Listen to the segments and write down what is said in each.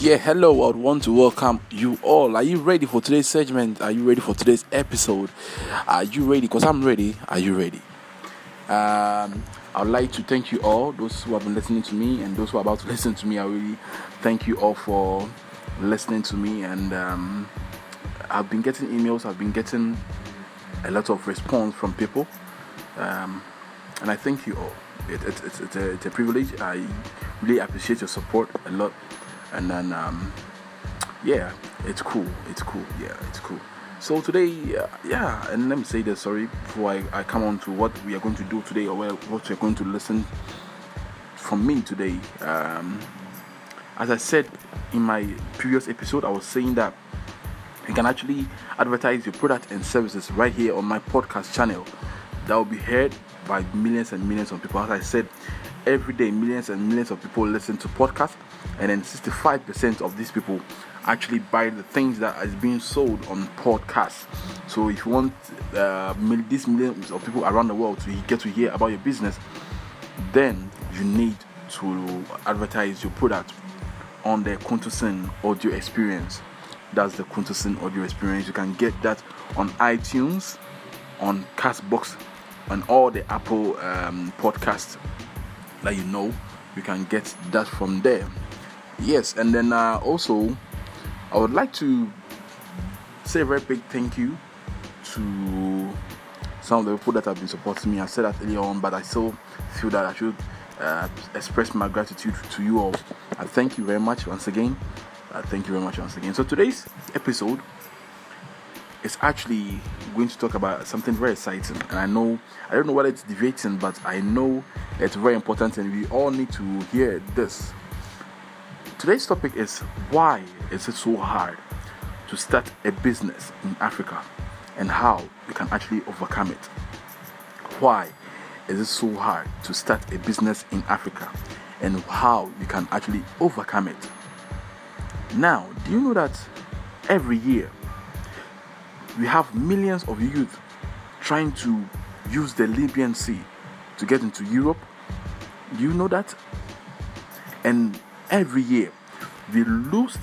Yeah, hello. I would want to welcome you all. Are you ready for today's segment? Are you ready for today's episode? Are you ready? Because I'm ready. Are you ready? Um, I would like to thank you all, those who have been listening to me and those who are about to listen to me. I really thank you all for listening to me. And um, I've been getting emails, I've been getting a lot of response from people. Um, and I thank you all. It, it, it's, it's, a, it's a privilege. I really appreciate your support a lot. And then, um, yeah, it's cool. It's cool. Yeah, it's cool. So today, uh, yeah, and let me say this, sorry, before I, I come on to what we are going to do today or what you're going to listen from me today. Um, as I said in my previous episode, I was saying that you can actually advertise your product and services right here on my podcast channel that will be heard by millions and millions of people. As I said, every day millions and millions of people listen to podcasts, and then 65% of these people actually buy the things that is being sold on podcasts. So if you want uh, these millions of people around the world to get to hear about your business, then you need to advertise your product on the Kuntusin audio experience. That's the Kuntusin audio experience. You can get that on iTunes, on Castbox, on all the Apple um, podcasts that you know. You can get that from there. Yes, and then uh, also, I would like to say a very big thank you to some of the people that have been supporting me. I said that earlier on, but I still feel that I should uh, express my gratitude to you all. I thank you very much once again. Uh, thank you very much once again. So today's episode is actually going to talk about something very exciting, and I know I don't know whether it's deviating, but I know it's very important, and we all need to hear this. Today's topic is why is it so hard to start a business in Africa, and how you can actually overcome it. Why is it so hard to start a business in Africa, and how you can actually overcome it. Now, do you know that every year we have millions of youth trying to use the Libyan Sea to get into Europe. Do you know that? And every year we lose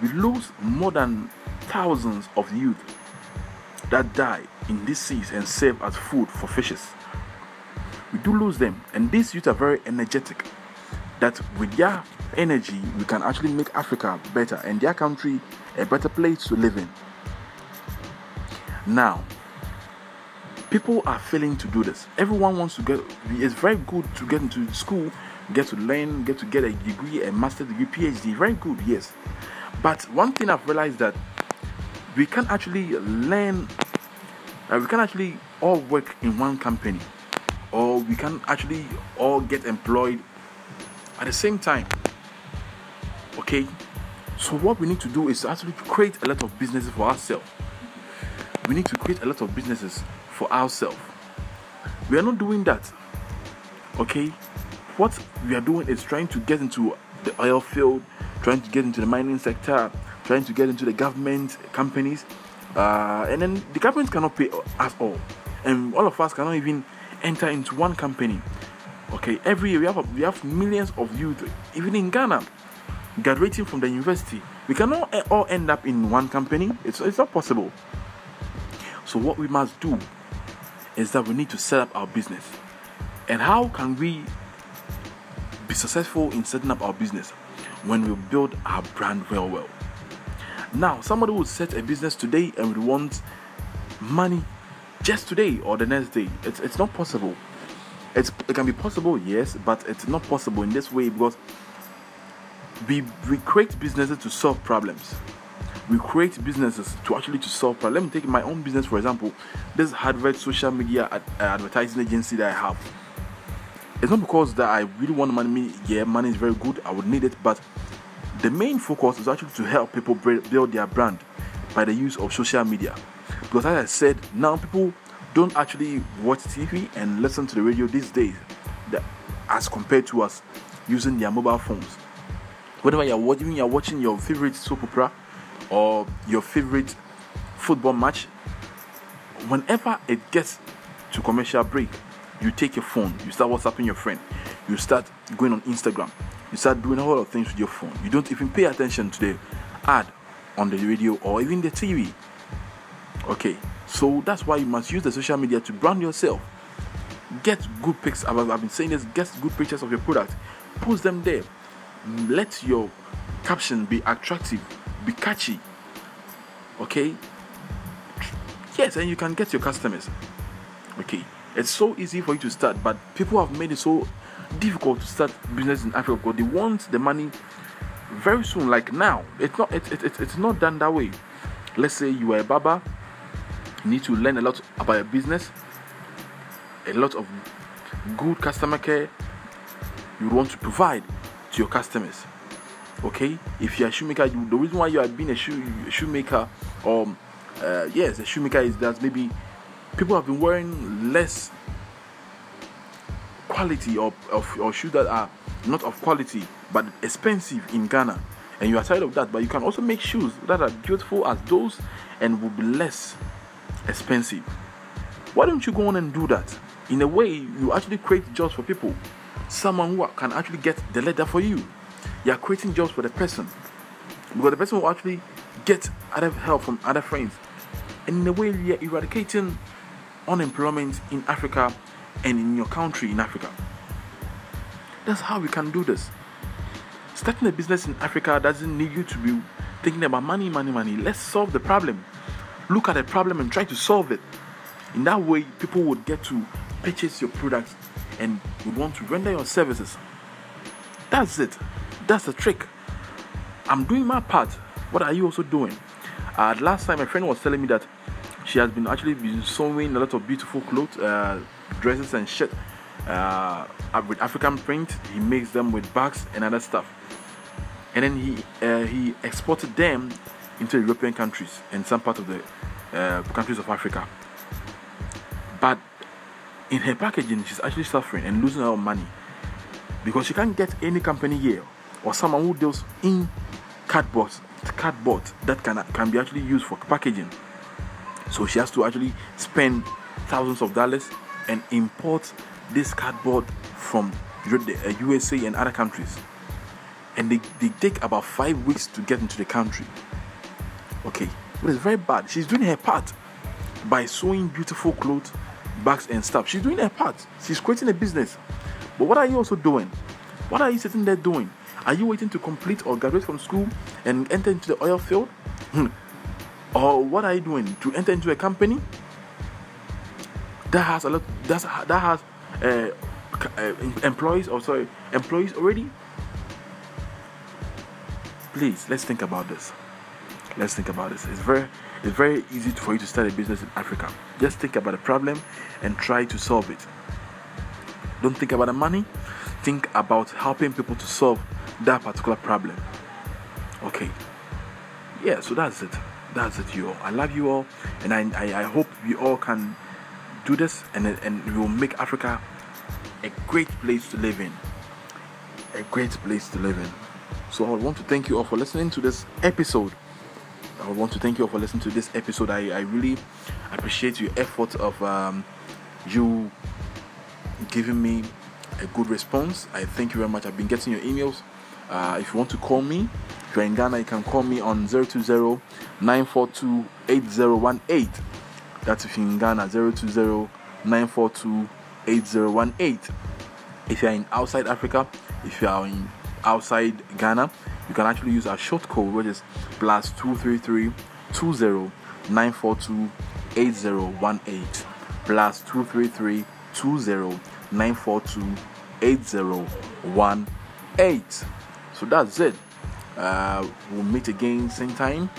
we lose more than thousands of youth that die in these seas and serve as food for fishes. We do lose them, and these youth are very energetic. That with their energy, we can actually make Africa better and their country a better place to live in. Now, people are failing to do this. Everyone wants to get. It's very good to get into school, get to learn, get to get a degree, a master degree, PhD. Very good, yes. But one thing I've realized that we can actually learn. Uh, we can actually all work in one company, or we can actually all get employed at the same time. Okay. So what we need to do is actually create a lot of businesses for ourselves we need to create a lot of businesses for ourselves. We are not doing that. Okay? What we are doing is trying to get into the oil field, trying to get into the mining sector, trying to get into the government companies. Uh, and then the government cannot pay us all. And all of us cannot even enter into one company. Okay, every year we have we have millions of youth, even in Ghana, graduating from the university. We cannot all end up in one company. It's, it's not possible. So, what we must do is that we need to set up our business. And how can we be successful in setting up our business when we build our brand well well? Now, somebody would set a business today and would want money just today or the next day. It's, it's not possible. It's, it can be possible, yes, but it's not possible in this way because we, we create businesses to solve problems we create businesses to actually to solve problems. Let me take my own business for example. This Harvard social media ad- uh, advertising agency that I have. It's not because that I really want money. Yeah, money is very good. I would need it, but the main focus is actually to help people build their brand by the use of social media. Because as I said, now people don't actually watch TV and listen to the radio these days, as compared to us using their mobile phones. Whenever you're watching, you're watching your favorite soap opera or your favorite football match, whenever it gets to commercial break, you take your phone, you start WhatsApping your friend, you start going on Instagram, you start doing a whole lot of things with your phone. You don't even pay attention to the ad on the radio or even the TV. Okay, so that's why you must use the social media to brand yourself. Get good pics. I've, I've been saying this. Get good pictures of your product. Post them there. Let your caption be attractive, be catchy. Okay. Yes, and you can get your customers. Okay, it's so easy for you to start, but people have made it so difficult to start business in Africa because they want the money very soon. Like now, it's not it, it, it, it's not done that way. Let's say you are a barber, you need to learn a lot about your business, a lot of good customer care you want to provide to your customers. Okay, if you're a shoemaker, you, the reason why you are being a shoe shoemaker, or um, uh, yes, a shoemaker is that maybe people have been wearing less quality of, of or shoes that are not of quality but expensive in Ghana. And you are tired of that, but you can also make shoes that are beautiful as those and will be less expensive. Why don't you go on and do that? In a way, you actually create jobs for people. Someone who can actually get the leather for you. You are creating jobs for the person. Because the person will actually get other help from other friends. And in a way, you are eradicating unemployment in Africa and in your country in Africa. That's how we can do this. Starting a business in Africa doesn't need you to be thinking about money, money, money. Let's solve the problem. Look at the problem and try to solve it. In that way, people would get to purchase your products and would want to render your services. That's it. That's the trick. I'm doing my part. What are you also doing? Uh, last time, my friend was telling me that she has been actually been sewing a lot of beautiful clothes, uh, dresses and shit uh, with African print. He makes them with bags and other stuff, and then he uh, he exported them into European countries and some part of the uh, countries of Africa. But in her packaging, she's actually suffering and losing of money because she can't get any company here or someone who deals in cardboard cardboard that can can be actually used for packaging. So she has to actually spend thousands of dollars and import this cardboard from the USA uh, and other countries. And they, they take about five weeks to get into the country. Okay, but it's very bad. She's doing her part by sewing beautiful clothes, bags, and stuff. She's doing her part. She's creating a business. But what are you also doing? What are you sitting there doing? Are you waiting to complete or graduate from school and enter into the oil field? Hmm. or what are you doing? To enter into a company? That has a lot that's, that has uh, uh, employees or sorry employees already? Please let's think about this. Let's think about this. It's very it's very easy for you to start a business in africa. Just think about the problem and try to solve it don't think about the money think about helping people to solve that particular problem okay yeah so that's it that's it, you all. I love you all, and I, I, I hope we all can do this and, and we will make Africa a great place to live in. A great place to live in. So I want to thank you all for listening to this episode. I want to thank you all for listening to this episode. I, I really appreciate your effort of um, you giving me a good response. I thank you very much. I've been getting your emails. Uh, if you want to call me, if you're in Ghana, you can call me on 020 942 8018. That's if you're in Ghana, 020 942 8018. If you're in outside Africa, if you are in outside Ghana, you can actually use our short code, which is plus 233 20 942 8018. Plus 233 20 942 8018. So that's it. Uh, we'll meet again same time